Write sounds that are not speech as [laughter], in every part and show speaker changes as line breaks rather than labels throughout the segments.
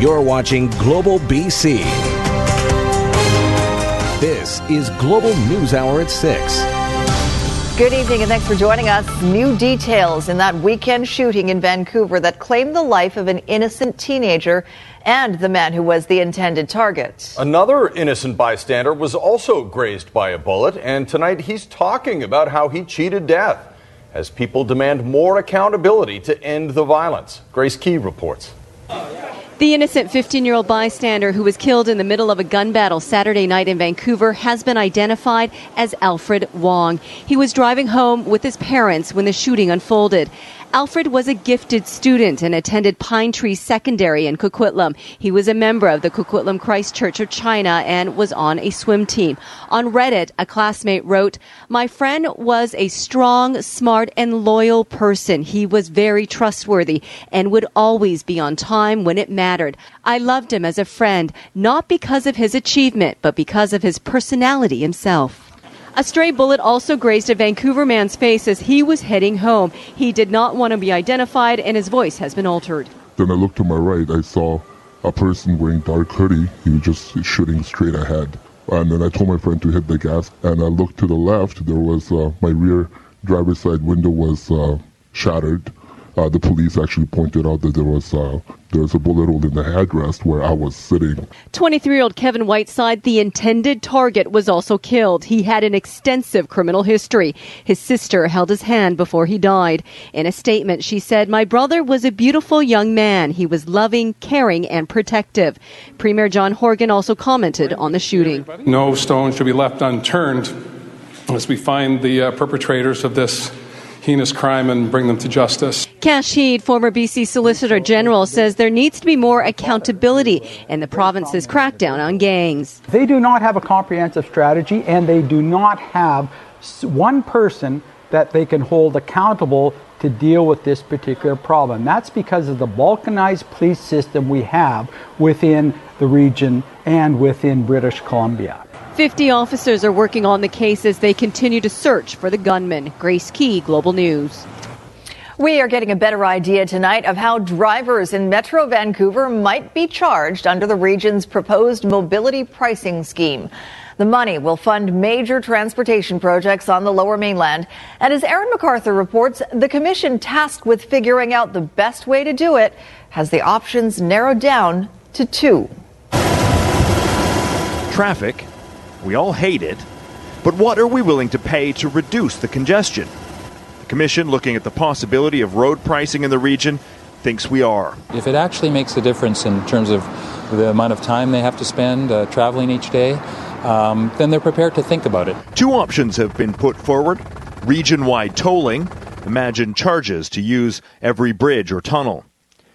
You're watching Global BC. This is Global News Hour at 6.
Good evening and thanks for joining us. New details in that weekend shooting in Vancouver that claimed the life of an innocent teenager and the man who was the intended target.
Another innocent bystander was also grazed by a bullet, and tonight he's talking about how he cheated death as people demand more accountability to end the violence. Grace Ke reports.
The innocent 15 year old bystander who was killed in the middle of a gun battle Saturday night in Vancouver has been identified as Alfred Wong. He was driving home with his parents when the shooting unfolded. Alfred was a gifted student and attended Pine Tree Secondary in Coquitlam. He was a member of the Coquitlam Christ Church of China and was on a swim team. On Reddit, a classmate wrote, My friend was a strong, smart, and loyal person. He was very trustworthy and would always be on time when it mattered. I loved him as a friend, not because of his achievement, but because of his personality himself. A stray bullet also grazed a Vancouver man's face as he was heading home. He did not want to be identified, and his voice has been altered.
Then I looked to my right. I saw a person wearing dark hoodie. He was just shooting straight ahead. And then I told my friend to hit the gas. And I looked to the left. There was uh, my rear driver's side window was uh, shattered. Uh, the police actually pointed out that there was uh, there was a bullet hole in the headrest where I was sitting.
23 year old Kevin Whiteside, the intended target, was also killed. He had an extensive criminal history. His sister held his hand before he died. In a statement, she said, My brother was a beautiful young man. He was loving, caring, and protective. Premier John Horgan also commented on the shooting.
No stone should be left unturned as we find the uh, perpetrators of this heinous crime and bring them to justice.
Kash Heed, former BC Solicitor General, says there needs to be more accountability in the province's crackdown on gangs.
They do not have a comprehensive strategy and they do not have one person that they can hold accountable to deal with this particular problem. That's because of the balkanized police system we have within the region and within British Columbia.
50 officers are working on the case as they continue to search for the gunman. Grace Ke, Global News.
We are getting a better idea tonight of how drivers in Metro Vancouver might be charged under the region's proposed mobility pricing scheme. The money will fund major transportation projects on the lower mainland. And as Aaron MacArthur reports, the commission tasked with figuring out the best way to do it has the options narrowed down to two.
Traffic we all hate it. But what are we willing to pay to reduce the congestion? The Commission, looking at the possibility of road pricing in the region, thinks we are.
If it actually makes a difference in terms of the amount of time they have to spend uh, traveling each day, um, then they're prepared to think about it.
Two options have been put forward region wide tolling, imagine charges to use every bridge or tunnel,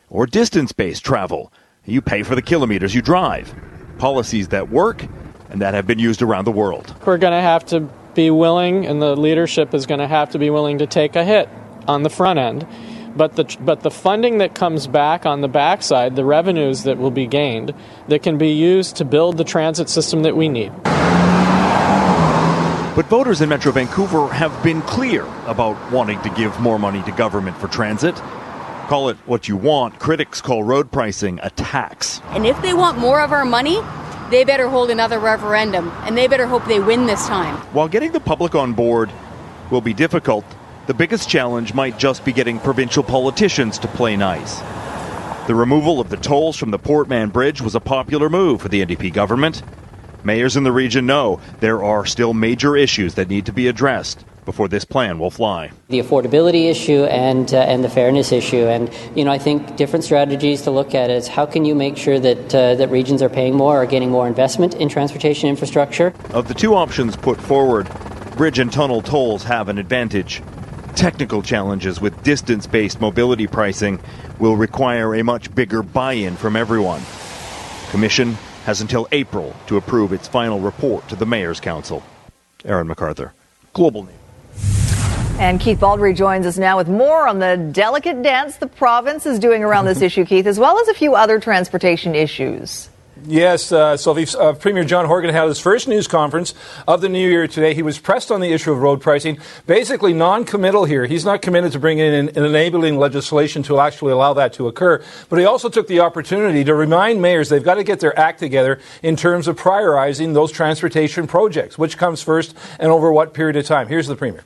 or distance based travel. You pay for the kilometers you drive. Policies that work and that have been used around the world.
We're going to have to be willing, and the leadership is going to have to be willing to take a hit on the front end. But the, but the funding that comes back on the backside, the revenues that will be gained, that can be used to build the transit system that we need.
But voters in Metro Vancouver have been clear about wanting to give more money to government for transit. Call it what you want. Critics call road pricing a tax.
And if they want more of our money, they better hold another referendum and they better hope they win this time.
While getting the public on board will be difficult, the biggest challenge might just be getting provincial politicians to play nice. The removal of the tolls from the Port Mann Bridge was a popular move for the NDP government. Mayors in the region know there are still major issues that need to be addressed before this plan will fly.
The affordability issue and uh, and the fairness issue, and you know, I think different strategies to look at is how can you make sure that uh, that regions are paying more or getting more investment in transportation infrastructure.
Of the two options put forward, bridge and tunnel tolls have an advantage. Technical challenges with distance-based mobility pricing will require a much bigger buy-in from everyone. Commission has until April to approve its final report to the Mayor's Council. Aaron MacArthur, Global News.
And Keith Baldry joins us now with more on the delicate dance the province is doing around this [laughs] issue, Keith, as well as a few other transportation issues.
Yes, uh, Sophie. Uh, Premier John Horgan had his first news conference of the new year today. He was pressed on the issue of road pricing. Basically, non-committal here. He's not committed to bringing in an enabling legislation to actually allow that to occur. But he also took the opportunity to remind mayors they've got to get their act together in terms of prioritizing those transportation projects. Which comes first, and over what period of time? Here's the Premier.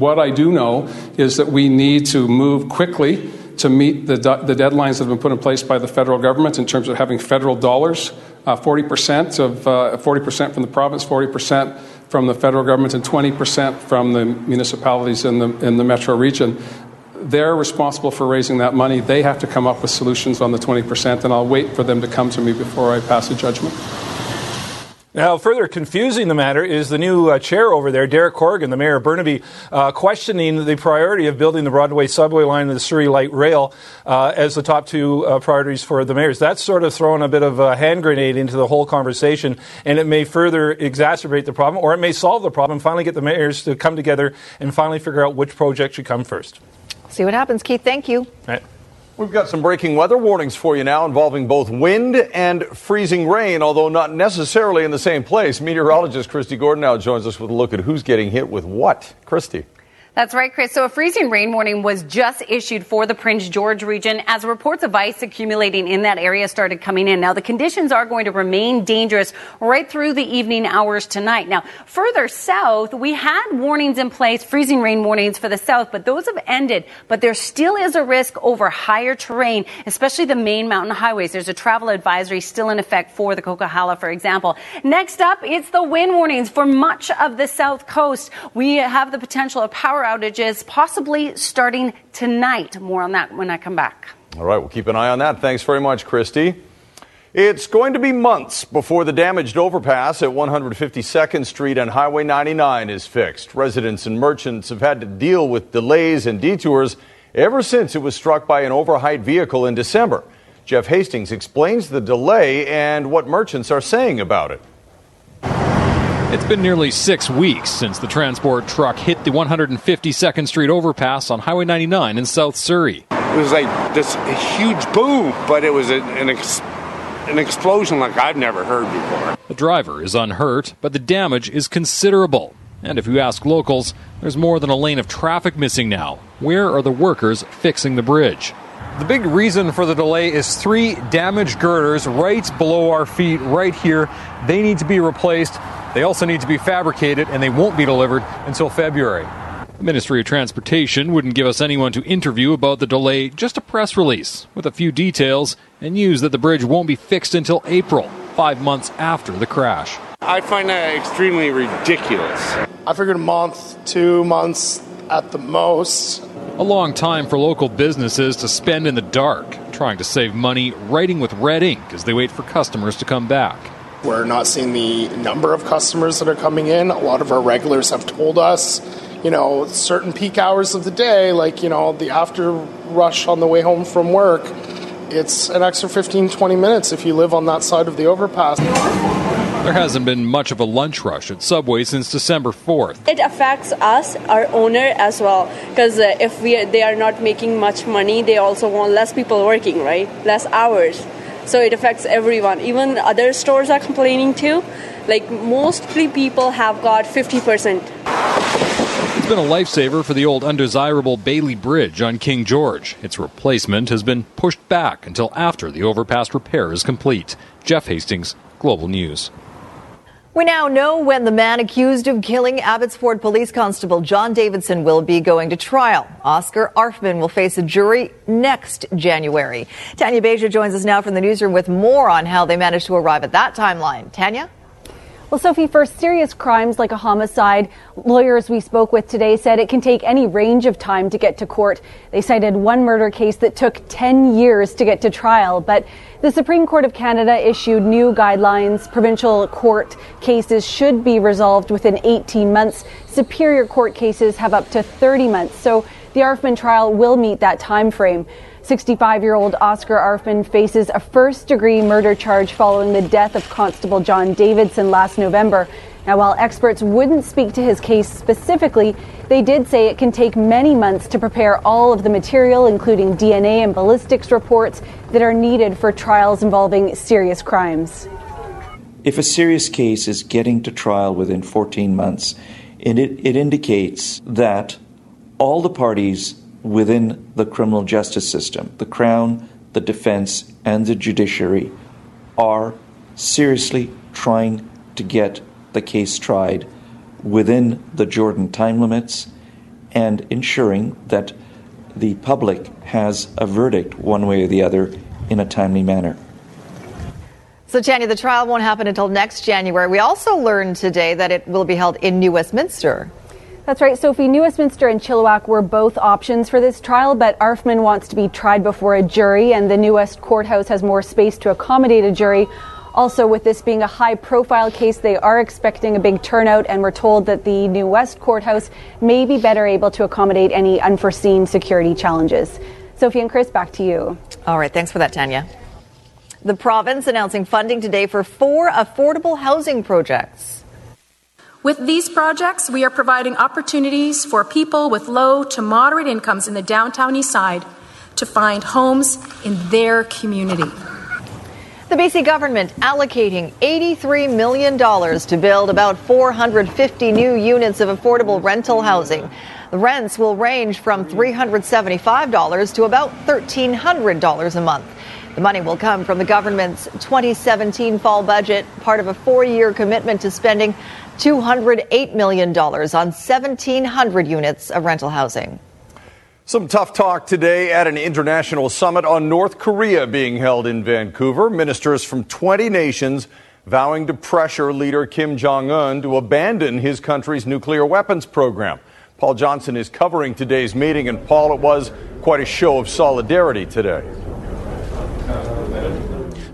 What I do know is that we need to move quickly to meet the, the deadlines that have been put in place by the federal government in terms of having federal dollars. Uh, 40% of uh, 40% from the province, 40% from the federal government, and 20% from the municipalities in the in the metro region. They're responsible for raising that money. They have to come up with solutions on the 20%, and I'll wait for them to come to me before I pass a judgment.
Now, further confusing the matter is the new uh, chair over there, Derek Corrigan, the mayor of Burnaby, uh, questioning the priority of building the Broadway subway line and the Surrey Light Rail uh, as the top two uh, priorities for the mayors. That's sort of throwing a bit of a hand grenade into the whole conversation, and it may further exacerbate the problem, or it may solve the problem, finally get the mayors to come together and finally figure out which project should come first.
See what happens, Keith. Thank you.
We've got some breaking weather warnings for you now involving both wind and freezing rain, although not necessarily in the same place. Meteorologist Kristi Gordon now joins us with a look at who's getting hit with what. Kristi.
That's right, Chris. So a freezing rain warning was just issued for the Prince George region as reports of ice accumulating in that area started coming in. Now the conditions are going to remain dangerous right through the evening hours tonight. Now further south, we had warnings in place, freezing rain warnings for the south, but those have ended. But there still is a risk over higher terrain, especially the main mountain highways. There's a travel advisory still in effect for the Coquihalla, for example. Next up, it's the wind warnings for much of the south coast. We have the potential of power outages possibly starting tonight. More on that when I come back.
All right, we'll keep an eye on that. Thanks very much, Kristi. It's going to be months before the damaged overpass at 152nd Street and Highway 99 is fixed. Residents and merchants have had to deal with delays and detours ever since it was struck by an overheight vehicle in December. Jeff Hastings explains the delay and what merchants are saying about it.
It's been nearly six weeks since the transport truck hit the 152nd Street overpass on Highway 99 in South Surrey.
It was like this huge boom, but it was an, ex- an explosion like I've never heard before.
The driver is unhurt, but the damage is considerable. And if you ask locals, there's more than a lane of traffic missing now. Where are the workers fixing the bridge?
The big reason for the delay is three damaged girders right below our feet, right here. They need to be replaced. They also need to be fabricated, and they won't be delivered until February.
The Ministry of Transportation wouldn't give us anyone to interview about the delay, just a press release with a few details and news that the bridge won't be fixed until April, five months after the crash.
I find that extremely ridiculous.
I figured a month, two months at the most.
A long time for local businesses to spend in the dark, trying to save money, writing with red ink as they wait for customers to come back.
We're not seeing the number of customers that are coming in. A lot of our regulars have told us, you know, certain peak hours of the day, like, you know, the after rush on the way home from work, it's an extra 15, 20 minutes if you live on that side of the overpass.
There hasn't been much of a lunch rush at Subway since December 4th.
It affects us, our owner as well, because uh, if we they are not making much money, they also want less people working, right? Less hours. So it affects everyone. Even other stores are complaining too. Like mostly people have got 50%.
It's been a lifesaver for the old undesirable Bailey Bridge on King George. Its replacement has been pushed back until after the overpass repair is complete. Jeff Hastings, Global News.
We now know when the man accused of killing Abbotsford Police Constable John Davidson will be going to trial. Oscar Arfman will face a jury next January. Tanya Beja joins us now from the newsroom with more on how they managed to arrive at that timeline. Tanya?
Well, Sophie, for serious crimes like a homicide, lawyers we spoke with today said it can take any range of time to get to court. They cited one murder case that took 10 years to get to trial, but the Supreme Court of Canada issued new guidelines. Provincial court cases should be resolved within 18 months. Superior court cases have up to 30 months. So the Arfman trial will meet that time frame. 65 year old Oscar Arfman faces a first degree murder charge following the death of Constable John Davidson last November. Now, while experts wouldn't speak to his case specifically, they did say it can take many months to prepare all of the material, including DNA and ballistics reports, that are needed for trials involving serious crimes.
If a serious case is getting to trial within 14 months, it, it indicates that all the parties within the criminal justice system, the Crown, the defense, and the judiciary, are seriously trying to get the case tried within the Jordan time limits and ensuring that the public has a verdict one way or the other in a timely manner.
So, Tanya, the trial won't happen until next January. We also learned today that it will be held in New Westminster.
That's right, Sophie. New Westminster and Chilliwack were both options for this trial, but Arfman wants to be tried before a jury, and the New West courthouse has more space to accommodate a jury. Also, with this being a high profile case, they are expecting a big turnout, and we're told that the New West courthouse may be better able to accommodate any unforeseen security challenges. Sophie and Chris, back to you.
All right, thanks for that, Tanya. The province announcing funding today for four affordable housing projects.
With these projects, we are providing opportunities for people with low to moderate incomes in the downtown east side to find homes in their community.
The BC government allocating $83 million to build about 450 new units of affordable rental housing. The rents will range from $375 to about $1,300 a month. The money will come from the government's 2017 fall budget, part of a four year commitment to spending $208 million on 1,700 units of rental housing.
Some tough talk today at an international summit on North Korea being held in Vancouver. Ministers from 20 nations vowing to pressure leader Kim Jong un to abandon his country's nuclear weapons program. Paul Johnson is covering today's meeting, and Paul, it was quite a show of solidarity today.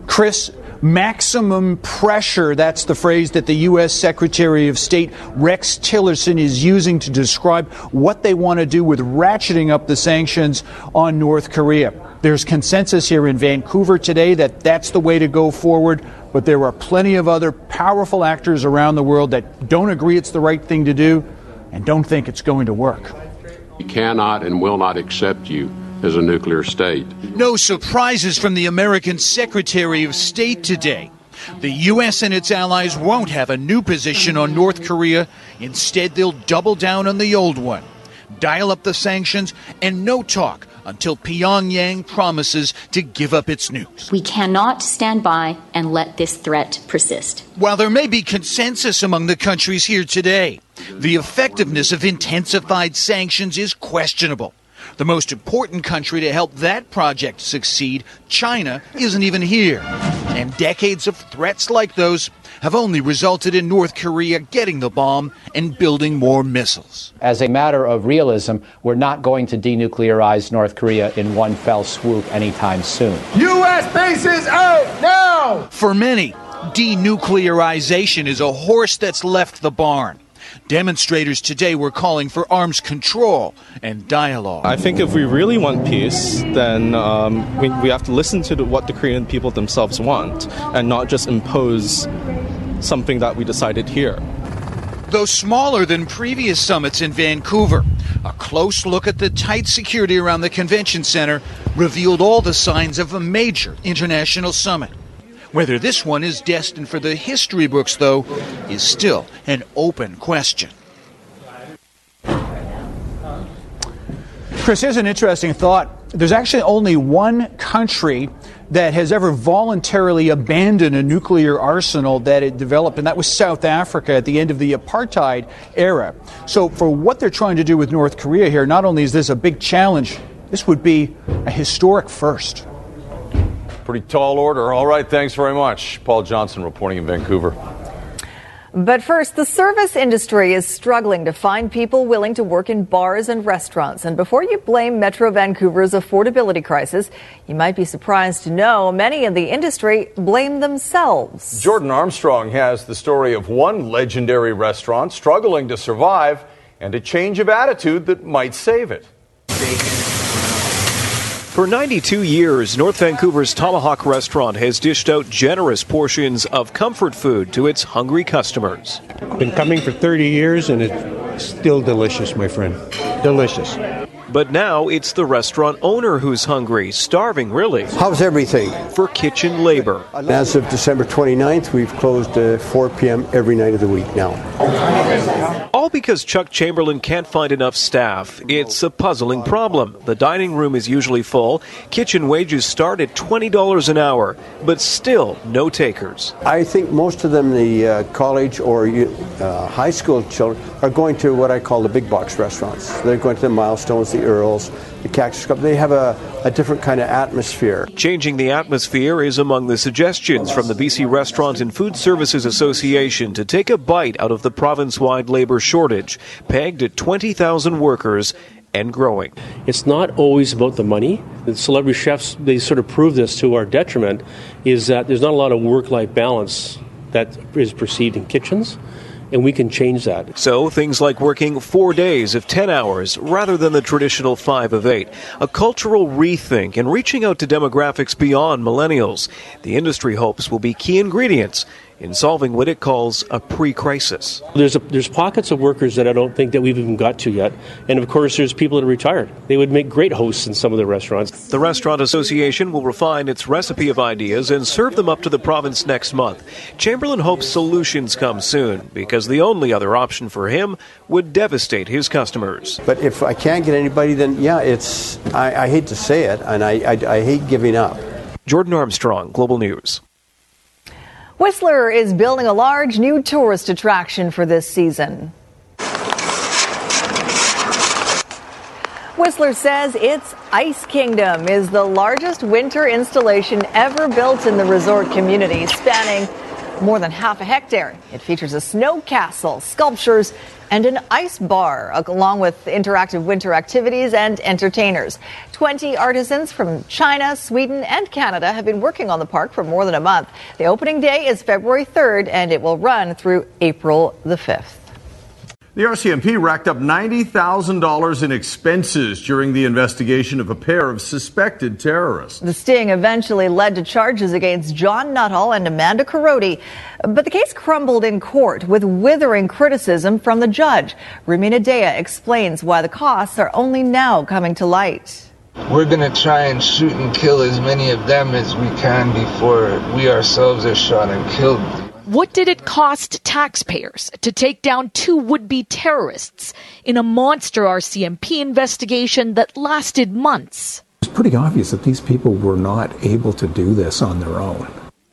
Chris, maximum pressure. That's the phrase that the U.S. Secretary of State Rex Tillerson is using to describe what they want to do with ratcheting up the sanctions on North Korea. There's consensus here in Vancouver today that that's the way to go forward, but there are plenty of other powerful actors around the world that don't agree it's the right thing to do and don't think it's going to work.
We cannot and will not accept you as a nuclear state.
No surprises from the American Secretary of State today. The U.S. and its allies won't have a new position on North Korea. Instead, they'll double down on the old one, dial up the sanctions, and no talk until Pyongyang promises to give up its nukes.
We cannot stand by and let this threat persist.
While there may be consensus among the countries here today, the effectiveness of intensified sanctions is questionable. The most important country to help that project succeed, China, isn't even here. And decades of threats like those have only resulted in North Korea getting the bomb and building more missiles.
As a matter of realism, we're not going to denuclearize North Korea in one fell swoop anytime soon.
U.S. bases out now! For many, denuclearization is a horse that's left the barn. Demonstrators today were calling for arms control and dialogue.
I think if we really want peace, then um, we, we have to listen to the, what the Korean people themselves want and not just impose something that we decided here.
Though smaller than previous summits in Vancouver, a close look at the tight security around the convention center revealed all the signs of a major international summit. Whether this one is destined for the history books, though, is still an open question. Chris, here's an interesting thought. There's actually only one country that has ever voluntarily abandoned a nuclear arsenal that it developed, and that was South Africa at the end of the apartheid era. So, for what they're trying to do with North Korea here, not only is this a big challenge, this would be a historic first.
Pretty tall order. All right, thanks very much. Paul Johnson reporting in Vancouver.
But first, the service industry is struggling to find people willing to work in bars and restaurants. And before you blame Metro Vancouver's affordability crisis, you might be surprised to know many in the industry blame themselves.
Jordan Armstrong has the story of one legendary restaurant struggling to survive and a change of attitude that might save it.
For 92 years, North Vancouver's Tomahawk restaurant has dished out generous portions of comfort food to its hungry customers.
Been coming for 30 years and it's still delicious, my friend. Delicious.
But now it's the restaurant owner who's hungry, starving really.
How's everything?
For kitchen labor.
As of December 29th, we've closed at 4 p.m. every night of the week now.
All because Chuck Chamberlain can't find enough staff. It's a puzzling problem. The dining room is usually full. Kitchen wages start at $20 an hour, but still no takers.
I think most of them, the uh, college or uh, high school children, are going to what I call the big box restaurants. They're going to the Milestones, the Earls, the Cactus Club. They have a, a different kind of atmosphere.
Changing the atmosphere is among the suggestions from the BC Restaurant and Food Services Association to take a bite out of the province wide labor shortage, pegged at 20,000 workers and growing.
It's not always about the money. The celebrity chefs, they sort of prove this to our detriment, is that there's not a lot of work life balance that is perceived in kitchens and we can change that.
So, things like working four days of 10 hours rather than the traditional five of eight, a cultural rethink, and reaching out to demographics beyond millennials, the industry hopes will be key ingredients in solving what it calls a pre-crisis.
There's a, there's pockets of workers that I don't think that we've even got to yet, and of course there's people that are retired. They would make great hosts in some of the restaurants.
The Restaurant Association will refine its recipe of ideas and serve them up to the province next month. Chamberlain hopes solutions come soon because the only other option for him would devastate his customers.
But if I can't get anybody, then yeah, it's I, I hate to say it, and I, I, I hate giving up.
Jordan Armstrong, Global News.
Whistler is building a large new tourist attraction for this season. Whistler says its Ice Kingdom is the largest winter installation ever built in the resort community, spanning more than half a hectare. It features a snow castle, sculptures, and an ice bar, along with interactive winter activities and entertainers. 20 artisans from China, Sweden, and Canada have been working on the park for more than a month. The opening day is February 3rd, and it will run through April the 5th.
The RCMP racked up $90,000 in expenses during the investigation of a pair of suspected terrorists.
The sting eventually led to charges against John Nuttall and Amanda Korody, but the case crumbled in court with withering criticism from the judge. Rumina Daya explains why the costs are only now coming to light.
We're going to try and shoot and kill as many of them as we can before we ourselves are shot and killed.
What did it cost taxpayers to take down two would be terrorists in a monster RCMP investigation that lasted months?
It's pretty obvious that these people were not able to do this on their own.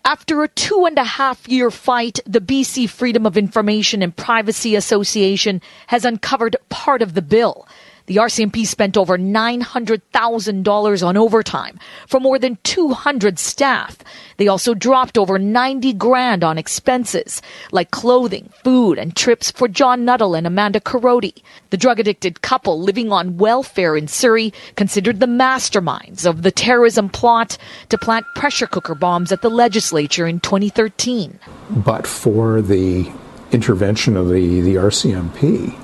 After a two and a half year fight, the BC Freedom of Information and Privacy Association has uncovered part of the bill. The RCMP spent over $900,000 on overtime for more than 200 staff. They also dropped over 90 grand on expenses like clothing, food, and trips for John Nuttall and Amanda Korody. The drug addicted couple living on welfare in Surrey considered the masterminds of the terrorism plot to plant pressure cooker bombs at the legislature in 2013.
But for the intervention of the, the RCMP,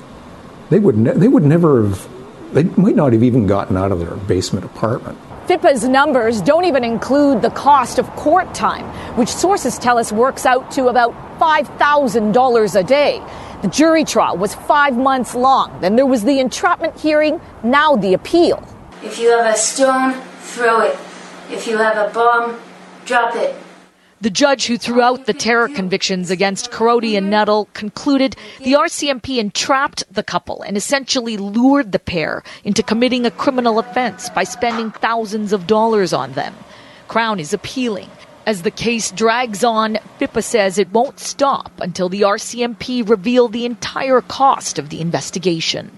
they would ne- they would never have they might not have even gotten out of their basement apartment.
FIPA's numbers don't even include the cost of court time, which sources tell us works out to about $5,000 a day. The jury trial was five months long. Then there was the entrapment hearing, now the appeal.
If you have a stone, throw it. If you have a bomb, drop it.
The judge who threw out the terror convictions against Korody and Nuttall concluded the RCMP entrapped the couple and essentially lured the pair into committing a criminal offense by spending thousands of dollars on them. Crown is appealing. As the case drags on, FIPA says it won't stop until the RCMP reveal the entire cost of the investigation.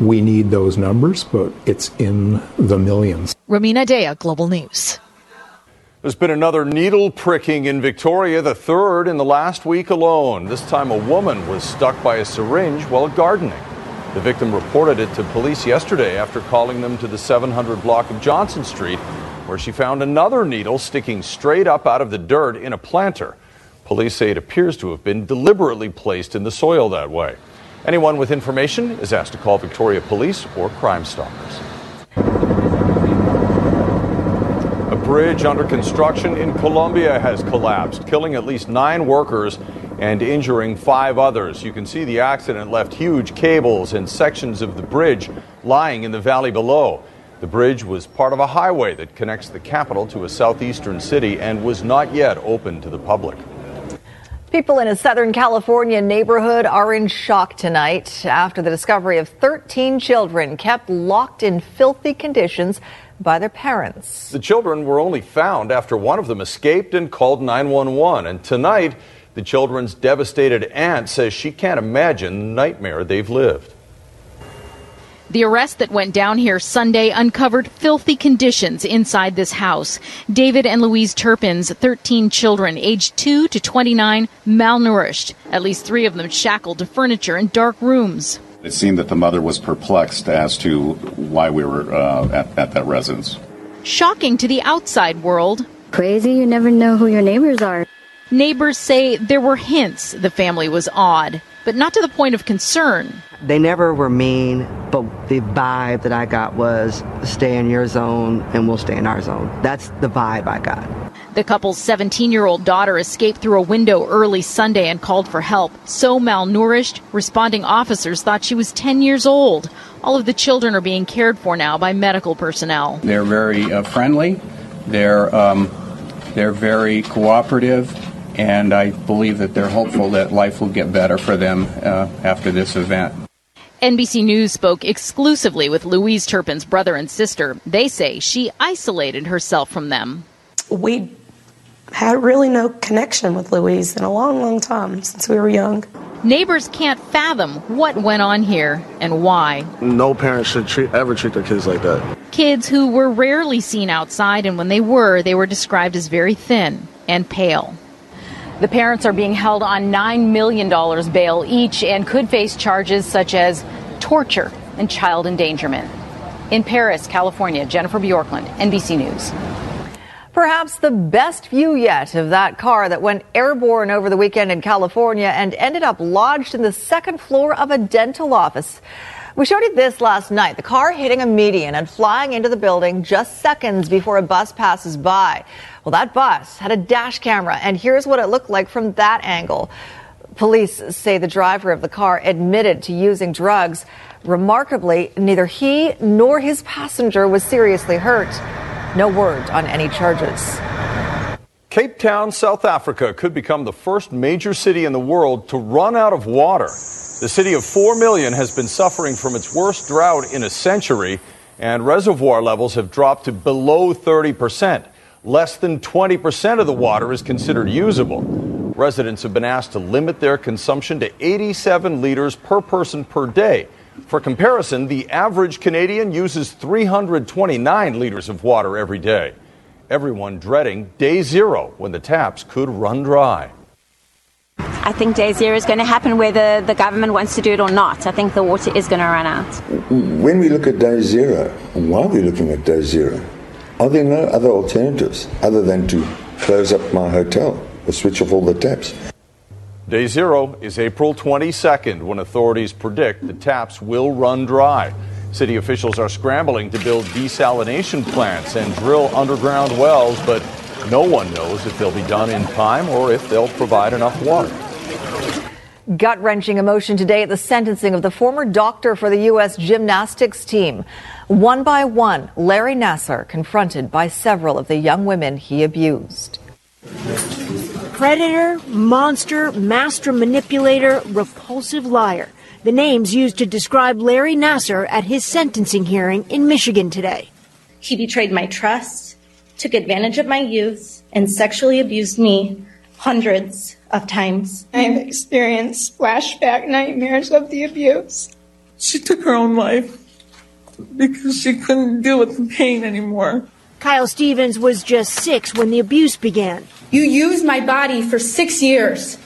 We need those numbers, but it's in the millions.
Rumina Daya, Global News.
There's been another needle pricking in Victoria, the third in the last week alone. This time, a woman was stuck by a syringe while gardening. The victim reported it to police yesterday after calling them to the 700 block of Johnson Street, where she found another needle sticking straight up out of the dirt in a planter. Police say it appears to have been deliberately placed in the soil that way. Anyone with information is asked to call Victoria Police or Crime Stoppers. Bridge under construction in Colombia has collapsed, killing at least nine workers and injuring five others. You can see the accident left huge cables and sections of the bridge lying in the valley below. The bridge was part of a highway that connects the capital to a southeastern city and was not yet open to the public.
People in a Southern California neighborhood are in shock tonight after the discovery of 13 children kept locked in filthy conditions by their parents.
The children were only found after one of them escaped and called 911. And tonight, the children's devastated aunt says she can't imagine the nightmare they've lived.
The arrest that went down here Sunday uncovered filthy conditions inside this house. David and Louise Turpin's 13 children, aged 2 to 29, malnourished. At least three of them shackled to furniture in dark rooms.
It seemed that the mother was perplexed as to why we were uh, at, at that residence.
Shocking to the outside world.
Crazy, you never know who your neighbors are.
Neighbors say there were hints the family was odd, but not to the point of concern.
They never were mean, but the vibe that I got was stay in your zone and we'll stay in our zone. That's the vibe I got.
The couple's 17 year old daughter escaped through a window early Sunday and called for help. So malnourished, responding officers thought she was 10 years old. All of the children are being cared for now by medical personnel.
They're very uh, friendly, they're, um, they're very cooperative, and I believe that they're hopeful that life will get better for them uh, after this event.
NBC News spoke exclusively with Louise Turpin's brother and sister. They say she isolated herself from them.
We had really no connection with Louise in a long, long time since we were young.
Neighbors can't fathom what went on here and why.
No parent should treat, ever treat their kids like that.
Kids who were rarely seen outside, and when they were, they were described as very thin and pale. The parents are being held on $9 million bail each and could face charges such as torture and child endangerment. In Perris, California, Jennifer Bjorklund, NBC News.
Perhaps the best view yet of that car that went airborne over the weekend in California and ended up lodged in the second floor of a dental office. We showed you this last night. The car hitting a median and flying into the building just seconds before a bus passes by. Well, that bus had a dash camera, and here's what it looked like from that angle. Police say the driver of the car admitted to using drugs. Remarkably, neither he nor his passenger was seriously hurt. No word on any charges.
Cape Town, South Africa could become the first major city in the world to run out of water. The city of 4 million has been suffering from its worst drought in a century, and reservoir levels have dropped to below 30 percent. Less than 20 percent of the water is considered usable. Residents have been asked to limit their consumption to 87 liters per person per day. For comparison, the average Canadian uses 329 liters of water every day. Everyone dreading day zero when the taps could run dry.
I think day zero is going to happen whether the government wants to do it or not. I think the water is going to run out.
When we look at day zero, why are we looking at day zero? Are there no other alternatives other than to close up my hotel or switch off all the taps?
Day zero is April 22nd when authorities predict the taps will run dry. City officials are scrambling to build desalination plants and drill underground wells, but no one knows if they'll be done in time or if they'll provide enough water.
Gut wrenching emotion today at the sentencing of the former doctor for the U.S. gymnastics team. One by one, Larry Nassar confronted by several of the young women he abused.
Predator, monster, master manipulator, repulsive liar. The names used to describe Larry Nassar at his sentencing hearing in Michigan today.
He betrayed my trust, took advantage of my youth, and sexually abused me hundreds of times.
I've experienced flashback nightmares of the abuse.
She took her own life because she couldn't deal with the pain anymore.
Kyle Stephens was just six when the abuse began.
You used my body for six years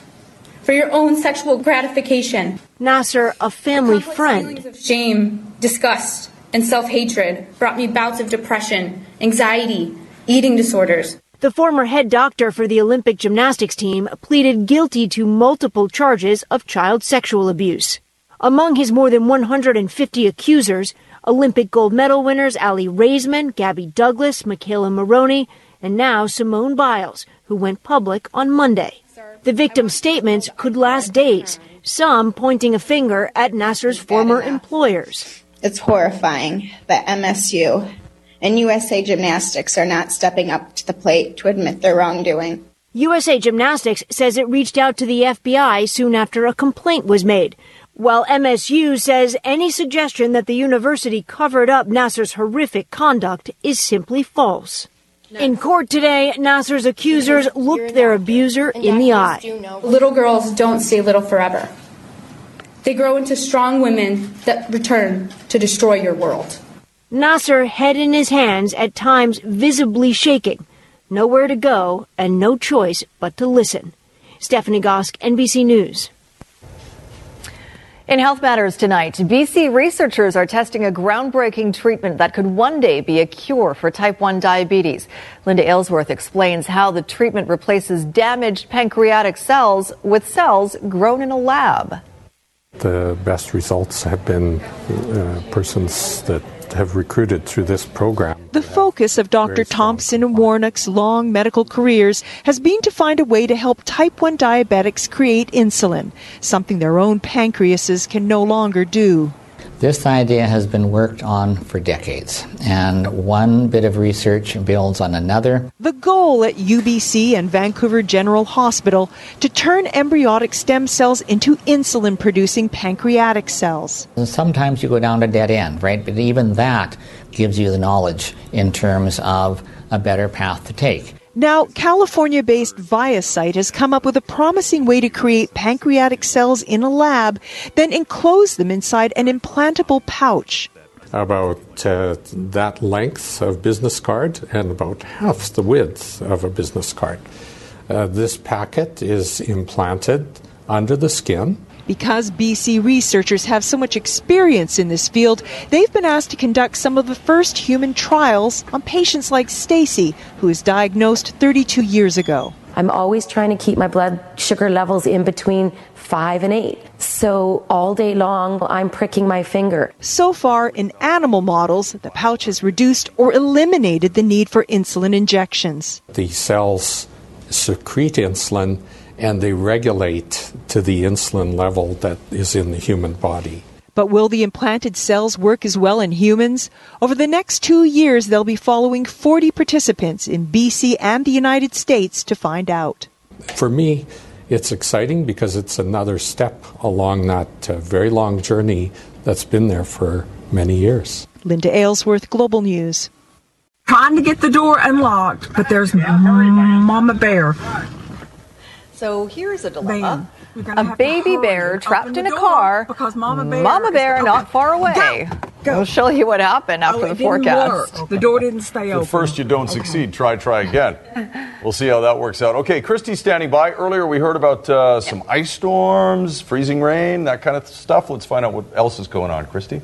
for your own sexual gratification.
Nassar, a family friend.
Of shame, disgust, and self hatred brought me bouts of depression, anxiety, eating disorders.
The former head doctor for the Olympic gymnastics team pleaded guilty to multiple charges of child sexual abuse. Among his more than 150 accusers, Olympic gold medal winners Aly Raisman, Gabby Douglas, McKayla Maroney, and now Simone Biles, who went public on Monday. The victims' statements could last days, some pointing a finger at Nassar's former employers.
It's horrifying that MSU and USA Gymnastics are not stepping up to the plate to admit their wrongdoing.
USA Gymnastics says it reached out to the FBI soon after a complaint was made, while MSU says any suggestion that the university covered up Nassar's horrific conduct is simply false. In court today, Nassar's accusers looked their abuser in the eye.
Little girls don't stay little forever. They grow into strong women that return to destroy your world.
Nasser, head in his hands, at times visibly shaking. Nowhere to go and no choice but to listen. Stephanie Gosk, NBC News.
In Health Matters tonight, BC researchers are testing a groundbreaking treatment that could one day be a cure for type 1 diabetes. Linda Aylesworth explains how the treatment replaces damaged pancreatic cells with cells grown in a lab.
The best results have been uh, persons that have recruited through this program.
The focus of Dr. Thompson and Warnock's long medical careers has been to find a way to help type 1 diabetics create insulin, something their own pancreases can no longer do.
This idea has been worked on for decades, and one bit of research builds on another.
The goal at UBC and Vancouver General Hospital to turn embryonic stem cells into insulin producing pancreatic cells.
Sometimes you go down a dead end, right? But even that gives you the knowledge in terms of a better path to take.
Now, California based ViaCyte has come up with a promising way to create pancreatic cells in a lab, then enclose them inside an implantable pouch.
About uh, that length of business card and about half the width of a business card. Uh, this packet is implanted under the skin
because BC researchers have so much experience in this field, they've been asked to conduct some of the first human trials on patients like Stacy, who was diagnosed 32 years ago.
I'm always trying to keep my blood sugar levels in between five and eight. So all day long, I'm pricking my finger.
So far, in animal models, the pouch has reduced or eliminated the need for insulin injections.
The cells secrete insulin and they regulate to the insulin level that is in the human body.
But will the implanted cells work as well in humans? Over the next two years, they'll be following 40 participants in BC and the United States to find out.
For me, it's exciting because it's another step along that uh, very long journey that's been there for many years.
Linda Aylesworth, Global News.
Trying to get the door unlocked, but there's Mama Bear
so here's a dilemma. A baby bear trapped in a car.
Because Mama Bear,
Mama bear not far away.
Go, go.
We'll show you what happened after
oh,
the forecast.
Work. The door didn't stay open.
At first, you don't okay. succeed. Try, try again. We'll see how that works out. Okay, Kristi's standing by. Earlier, we heard about uh, some ice storms, freezing rain, that kind of stuff. Let's find out what else is going on, Kristi.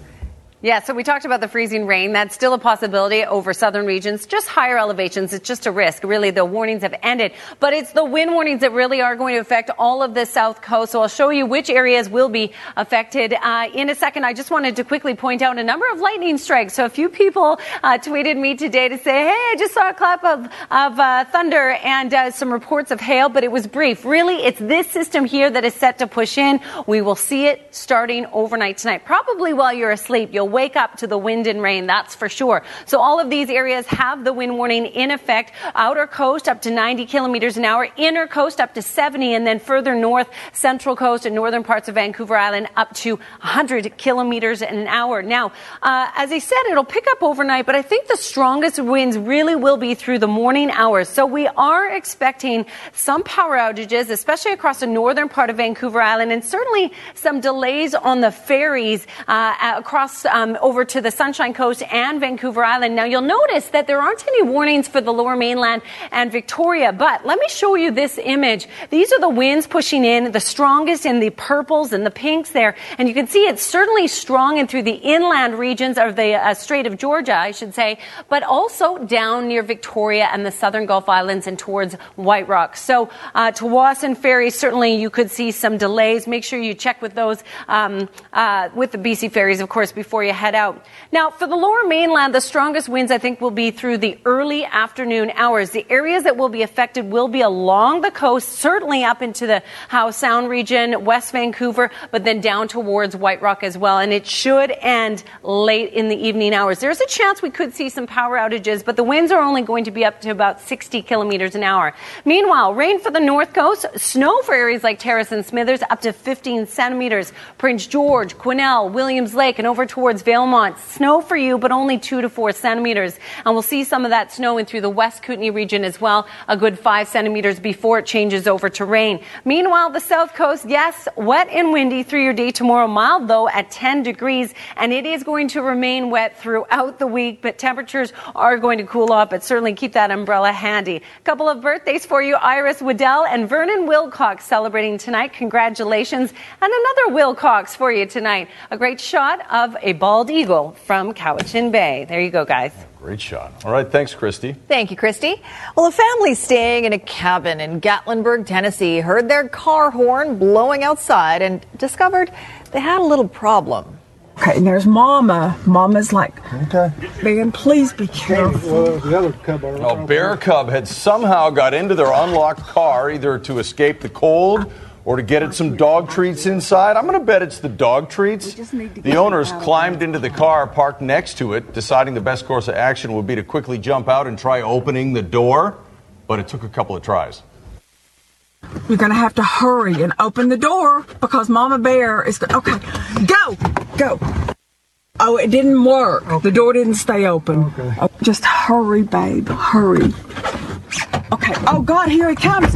Yeah, so we talked about the freezing rain. That's still a possibility over southern regions, just higher elevations. It's just a risk. Really, the warnings have ended, but it's the wind warnings that really are going to affect all of the south coast. So I'll show you which areas will be affected uh, in a second. I just wanted to quickly point out a number of lightning strikes. So a few people uh, tweeted me today to say, "Hey, I just saw a clap of of uh, thunder and uh, some reports of hail, but it was brief." Really, it's this system here that is set to push in. We will see it starting overnight tonight, probably while you're asleep. You'll wake up to the wind and rain, that's for sure. So all of these areas have the wind warning in effect. Outer coast up to 90 kilometers an hour, inner coast up to 70, and then further north, central coast and northern parts of Vancouver Island up to 100 kilometers an hour. Now, uh, as I said, it'll pick up overnight, but I think the strongest winds really will be through the morning hours. So we are expecting some power outages, especially across the northern part of Vancouver Island, and certainly some delays on the ferries uh, across um, over to the Sunshine Coast and Vancouver Island. Now you'll notice that there aren't any warnings for the lower mainland and Victoria, but let me show you this image. These are the winds pushing in, the strongest in the purples and the pinks there. And you can see it's certainly strong in through the inland regions of the uh, Strait of Georgia, I should say, but also down near Victoria and the southern Gulf Islands and towards White Rock. So uh, to Tsawwassen Ferry, certainly you could see some delays. Make sure you check with those um, uh, with the BC ferries, of course, before you head out. Now, for the lower mainland, the strongest winds, I think, will be through the early afternoon hours. The areas that will be affected will be along the coast, certainly up into the Howe Sound region, West Vancouver, but then down towards White Rock as well. And it should end late in the evening hours. There's a chance we could see some power outages, but the winds are only going to be up to about 60 kilometers an hour. Meanwhile, rain for the north coast, snow for areas like Terrace and Smithers up to 15 centimeters. Prince George, Quesnel, Williams Lake, and over towards Valemount. Snow for you, but only two to four centimeters. And we'll see some of that snow in through the West Kootenay region as well, a good five centimeters before it changes over to rain. Meanwhile, the south coast, yes, wet and windy through your day tomorrow, mild though at 10 degrees, and it is going to remain wet throughout the week, but temperatures are going to cool off, but certainly keep that umbrella handy. A Couple of birthdays for you, Iris Waddell and Vernon Wilcox celebrating tonight. Congratulations. And another Wilcox for you tonight. A great shot of a bald eagle from Cowichan Bay. There you go, guys.
Oh, great shot. All right, thanks, Kristi.
Thank you, Kristi. Well, a family staying in a cabin in Gatlinburg, Tennessee, heard their car horn blowing outside and discovered they had a little problem.
Okay, and there's Mama. Mama's like, okay. man, please be careful.
A bear cub had somehow got into their unlocked car, either to escape the cold or to get it some dog treats inside. I'm going to bet it's the dog treats. The owners climbed into the car parked next to it, deciding the best course of action would be to quickly jump out and try opening the door, but it took a couple of tries.
You're going to have to hurry and open the door because Mama Bear is going Okay, go, go. Oh, it didn't work. Okay. The door didn't stay open. Okay. Oh, just hurry, babe, hurry. Okay. Oh, God, here he comes.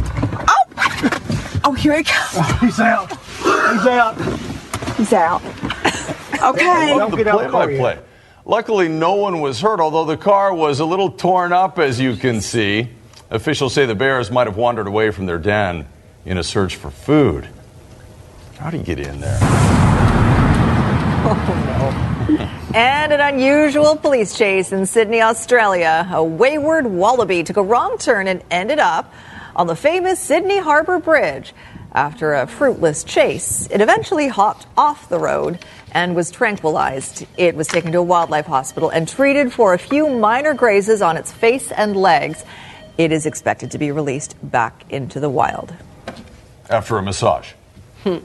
Oh, here he comes.
Oh, he's out. He's out.
He's out. [laughs] Okay.
Don't the play by play. Luckily, no one was hurt, although the car was a little torn up, as you can see. Officials say the bears might have wandered away from their den in a search for food. How do you get in there?
Oh, [laughs] no. and an unusual police chase in Sydney, Australia. A wayward wallaby took a wrong turn and ended up on the famous Sydney Harbour Bridge. After a fruitless chase, it eventually hopped off the road and was tranquilized. It was taken to a wildlife hospital and treated for a few minor grazes on its face and legs. It is expected to be released back into the wild.
After a massage.
Hmm.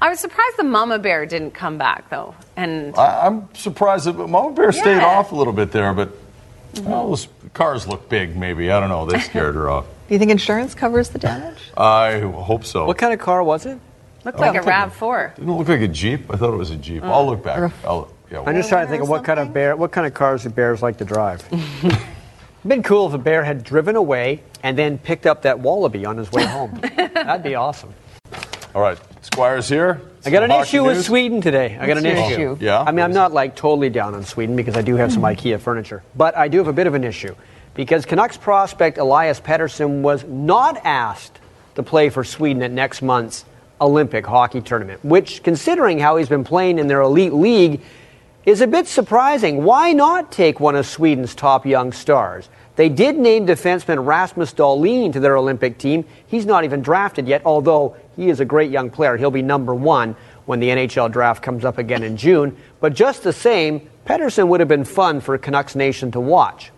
I was surprised the mama bear didn't come back, though. And
I, am surprised that mama bear stayed off a little bit there, but mm-hmm. well, those cars look big, maybe. I don't know. They scared her off.
Do [laughs] you think insurance covers the damage?
I hope so.
What kind of car was it?
Looked like a RAV4.
Didn't look like a Jeep? I thought it was a Jeep. I'll look back. I'll,
yeah, I'm just trying to think of what kind of bear, what kind of cars do bears like to drive. [laughs] been cool if a bear had driven away and then picked up that wallaby on his way home. [laughs] That'd be awesome.
All right, Squire's here.
I got an issue news. with Sweden today. I got an
What's
issue.
Oh, yeah.
I mean, I'm not like totally down on Sweden because I do have some hmm. IKEA furniture, but I do have a bit of an issue because Canucks prospect Elias Pettersson was not asked to play for Sweden at next month's Olympic hockey tournament, which, considering how he's been playing in their elite league, is a bit surprising. Why not take one of Sweden's top young stars? They did name defenseman Rasmus Dahlin to their Olympic team. He's not even drafted yet, although he is a great young player. He'll be number one when the NHL draft comes up again in June. But just the same, Pettersson would have been fun for Canucks Nation to watch.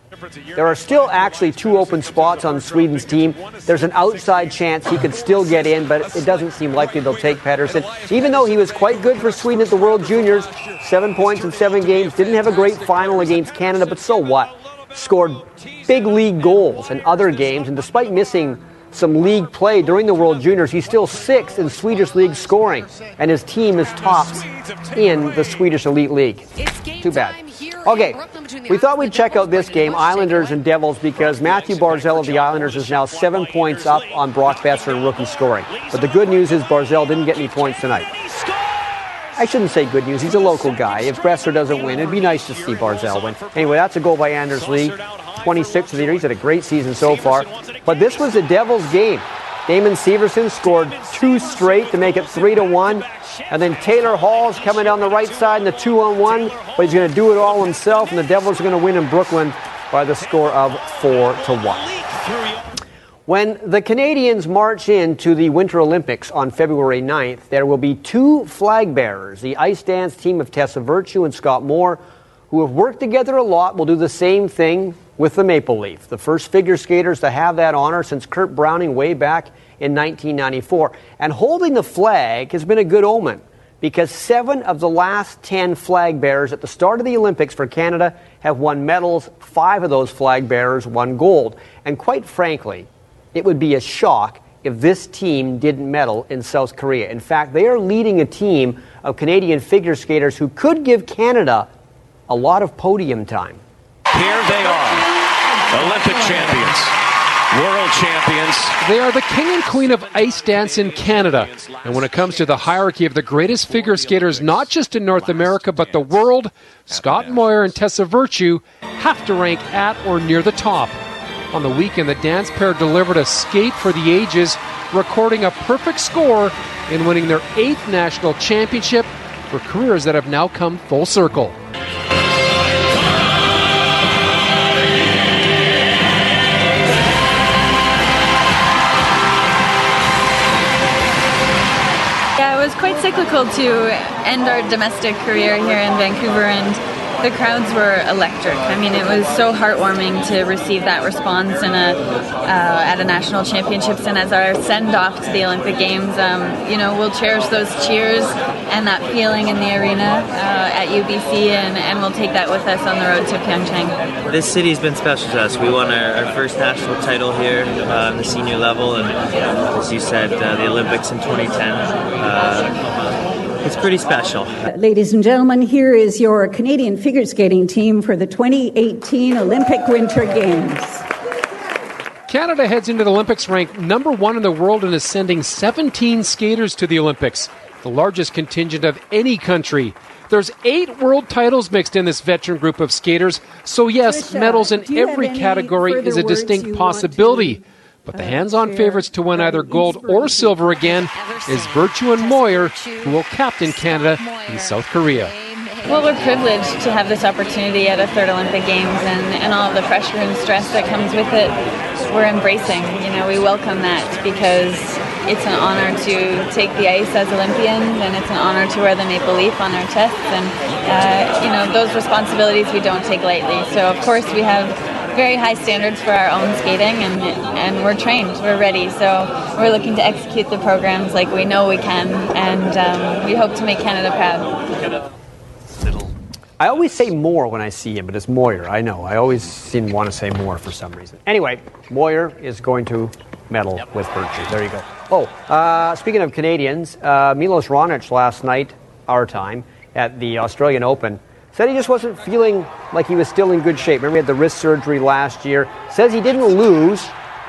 There are still actually two open spots on Sweden's team. There's an outside chance he could still get in, but it doesn't seem likely they'll take Pettersson. Even though he was quite good for Sweden at the World Juniors, seven points in seven games, didn't have a great final against Canada, but so what? Scored big league goals in other games, and despite missing some league play during the World Juniors, he's still sixth in Swedish league scoring, and his team is tops in the Swedish Elite League. Too bad. Okay, we thought we'd check out this game, Islanders and Devils, because Mathew Barzal of the Islanders is now seven points up on Brock Boeser in rookie scoring. But the good news is Barzal didn't get any points tonight. I shouldn't say good news. He's a local guy. If Boeser doesn't win, it'd be nice to see Barzal win. Anyway, that's a goal by Anders Lee. 26 of the year. He's had a great season so far. But this was the Devils' game. Damon Severson scored two straight to make it three to one. And then Taylor Hall's coming down the right side in the two on one, but he's going to do it all himself, and the Devils are going to win in Brooklyn by the score of four to one. When the Canadians march into the Winter Olympics on February 9th, there will be two flag bearers. The ice dance team of Tessa Virtue and Scott Moir, who have worked together a lot, will do the same thing with the Maple Leaf, the first figure skaters to have that honor since Kurt Browning way back in 1994. And holding the flag has been a good omen because seven of the last 10 flag bearers at the start of the Olympics for Canada have won medals. Five of those flag bearers won gold. And quite frankly, it would be a shock if this team didn't medal in South Korea. In fact, they are leading a team of Canadian figure skaters who could give Canada a lot of podium time.
Here they are, Olympic champions, world champions.
They are the king and queen of ice dance in Canada. And when it comes to the hierarchy of the greatest figure skaters, not just in North America, but the world, Scott Moir and Tessa Virtue have to rank at or near the top. On the weekend, the dance pair delivered a skate for the ages, recording a perfect score in winning their eighth national championship for careers that have now come full circle.
Cyclical to end our domestic career here in Vancouver and the crowds were electric. I mean, it was so heartwarming to receive that response in a uh, at a national championships and as our send off to the Olympic Games. Um, you know, we'll cherish those cheers and that feeling in the arena uh, at UBC, and, and we'll take that with us on the road to Pyeongchang.
This city's been special to us. We won our, our first national title here uh, the senior level, and as you said, uh, the Olympics in 2010 it's pretty special.
Ladies and gentlemen, here is your Canadian figure skating team for the 2018 Olympic Winter Games.
Canada heads into the Olympics ranked number one in the world and is sending 17 skaters to the Olympics, the largest contingent of any country. There's eight world titles mixed in this veteran group of skaters, so yes,
Trisha,
medals in
do you have
every category is a distinct
you want
possibility. But the hands on favorites to win either gold or silver again [laughs] is Virtue and Moir, who will captain Canada in South Korea.
Well, we're privileged to have this opportunity at a third Olympic Games and, and all of the pressure and stress that comes with it. We're embracing. You know, we welcome that because it's an honor to take the ice as Olympians and it's an honor to wear the maple leaf on our chests. And, uh, you know, those responsibilities we don't take lightly. So, of course, we have very high standards for our own skating and and we're trained we're ready so we're looking to execute the programs like we know we can and um, we hope to make canada proud
I always say more when I see him, but it's Moir. I know. I always seem to want to say more for some reason. Anyway, Moir is going to medal yep. with Virtue. There you go. Oh, uh, speaking of Canadians, uh, Milos Raonic last night, our time, at the Australian Open, said he just wasn't feeling like he was still in good shape. Remember, he had the wrist surgery last year. Says he didn't lose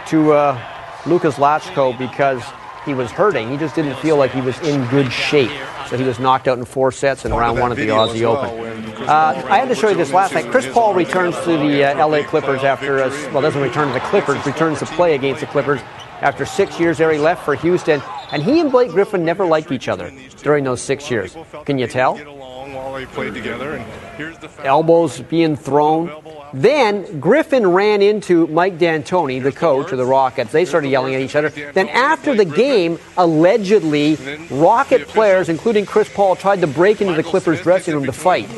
to uh, Lukas Lacko because he was hurting. He just didn't feel like he was in good shape. So he was knocked out in four sets in round one at the Aussie Open. Uh, I had to show you this last night. Chris Paul returns to the uh, LA Clippers after, uh, well, doesn't return to the Clippers, returns to play against the Clippers after six years there. He left for Houston, and he and Blake Griffin never liked each other during those six years. Can you tell?
while they played together. And here's the
elbows being thrown. Then Griffin ran into Mike D'Antoni, the coach of the Rockets. They started yelling at each other. Then after the game, allegedly, Rocket players, including Chris Paul, tried to break into the Clippers dressing room to fight,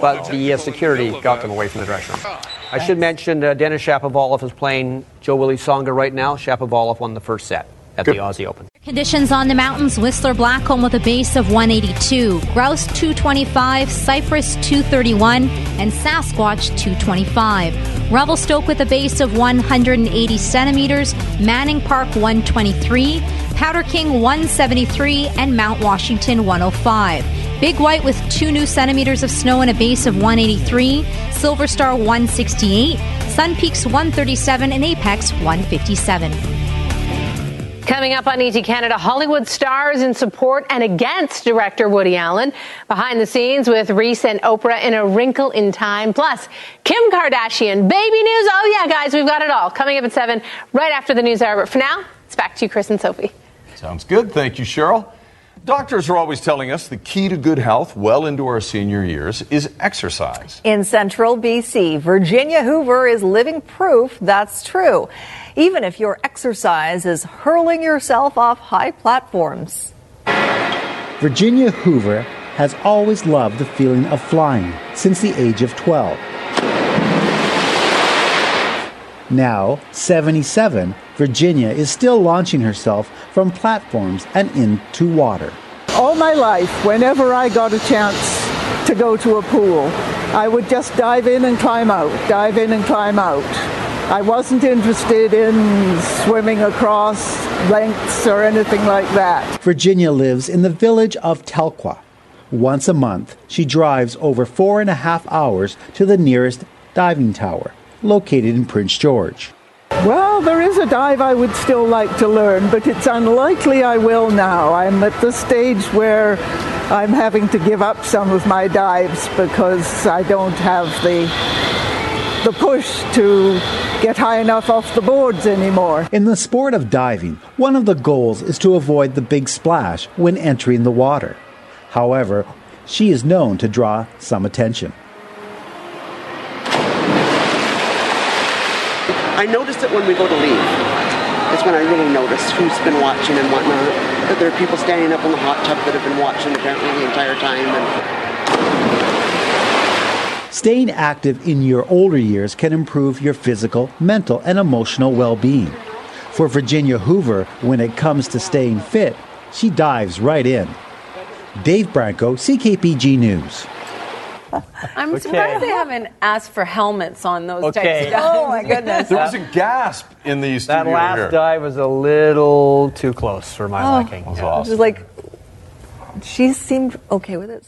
but the uh, security got them away from the dressing room. I should mention uh, Denis Shapovalov is playing Jo-Wilfried Tsonga right now. Shapovalov won the first set at Good. the Aussie Open.
Conditions on the mountains Whistler Blackcomb with a base of 182, Grouse 225, Cypress 231, and Sasquatch 225. Revelstoke with a base of 180 centimeters, Manning Park 123, Powder King 173, and Mount Washington 105. Big White with 2 new centimeters of snow and a base of 183, Silver Star 168, Sun Peaks 137, and Apex 157.
Coming up on ET Canada, Hollywood stars in support and against director Woody Allen. Behind the scenes with Reese and Oprah in A Wrinkle in Time. Plus, Kim Kardashian, baby news. Oh, yeah, guys, we've got it all. Coming up at 7, right after the news hour. But for now, it's back to you, Chris and Sophie.
Sounds good. Thank you, Cheryl. Doctors are always telling us the key to good health well into our senior years is exercise.
In central BC, Virginia Hoover is living proof that's true, even if your exercise is hurling yourself off high platforms.
Virginia Hoover has always loved the feeling of flying since the age of 12. Now, 77, Virginia is still launching herself from platforms and into water.
All my life, whenever I got a chance to go to a pool, I would just dive in and climb out, dive in and climb out. I wasn't interested in swimming across lengths or anything like that.
Virginia lives in the village of Telkwa. Once a month, she drives over four and a half hours to the nearest diving tower, located in Prince George.
Well, there is a dive I would still like to learn, but it's unlikely I will now. I'm at the stage where I'm having to give up some of my dives because I don't have the the push to get high enough off the boards anymore.
In the sport of diving, one of the goals is to avoid the big splash when entering the water. However, she is known to draw some attention.
I noticed it when we go to leave. It's when I really notice who's been watching and whatnot. That there are people standing up in the hot tub that have been watching apparently the entire time. And
Staying active in your older years can improve your physical, mental, and emotional well being. For Virginia Hoover, when it comes to staying fit, she dives right in. Dave Branco, CKPG News.
I'm
Okay.
surprised they haven't asked for helmets on those
Okay.
types of
Oh, my [laughs] goodness.
There was a gasp in these. studio
That last
here.
dive was a little too close for my
Oh.
liking.
Which is like, she seemed okay with it.